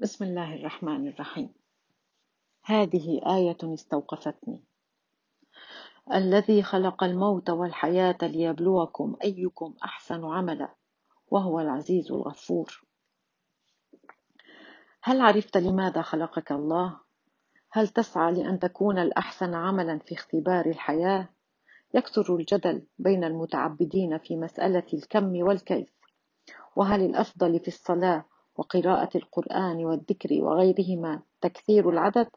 بسم الله الرحمن الرحيم هذه آية استوقفتني الذي خلق الموت والحياة ليبلوكم أيكم أحسن عملا وهو العزيز الغفور هل عرفت لماذا خلقك الله؟ هل تسعى لأن تكون الأحسن عملا في اختبار الحياة؟ يكثر الجدل بين المتعبدين في مسألة الكم والكيف وهل الأفضل في الصلاة وقراءة القرآن والذكر وغيرهما تكثير العدد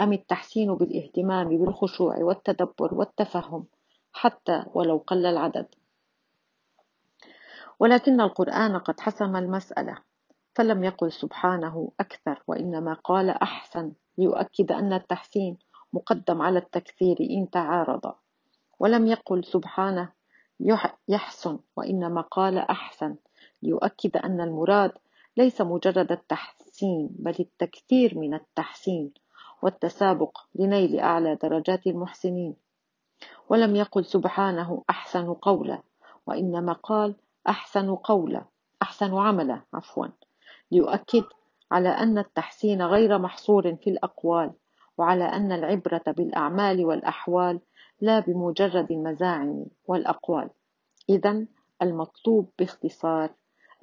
أم التحسين بالاهتمام بالخشوع والتدبر والتفهم حتى ولو قل العدد؟ ولكن القرآن قد حسم المسألة فلم يقل سبحانه أكثر وإنما قال أحسن ليؤكد أن التحسين مقدم على التكثير إن تعارض. ولم يقل سبحانه يحسن وإنما قال أحسن ليؤكد أن المراد ليس مجرد التحسين بل التكثير من التحسين والتسابق لنيل أعلى درجات المحسنين. ولم يقل سبحانه أحسن قولا وإنما قال أحسن قولا أحسن عملا عفوا. ليؤكد على أن التحسين غير محصور في الأقوال وعلى أن العبرة بالأعمال والأحوال لا بمجرد المزاعم والأقوال. إذا المطلوب باختصار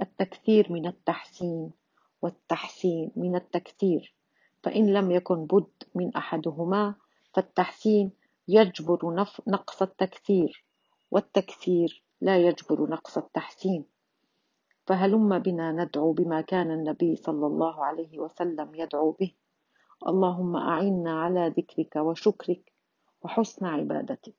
التكثير من التحسين والتحسين من التكثير. فإن لم يكن بد من أحدهما فالتحسين يجبر نقص التكثير والتكثير لا يجبر نقص التحسين. فهلم بنا ندعو بما كان النبي صلى الله عليه وسلم يدعو به. اللهم أعنا على ذكرك وشكرك وحسن عبادتك.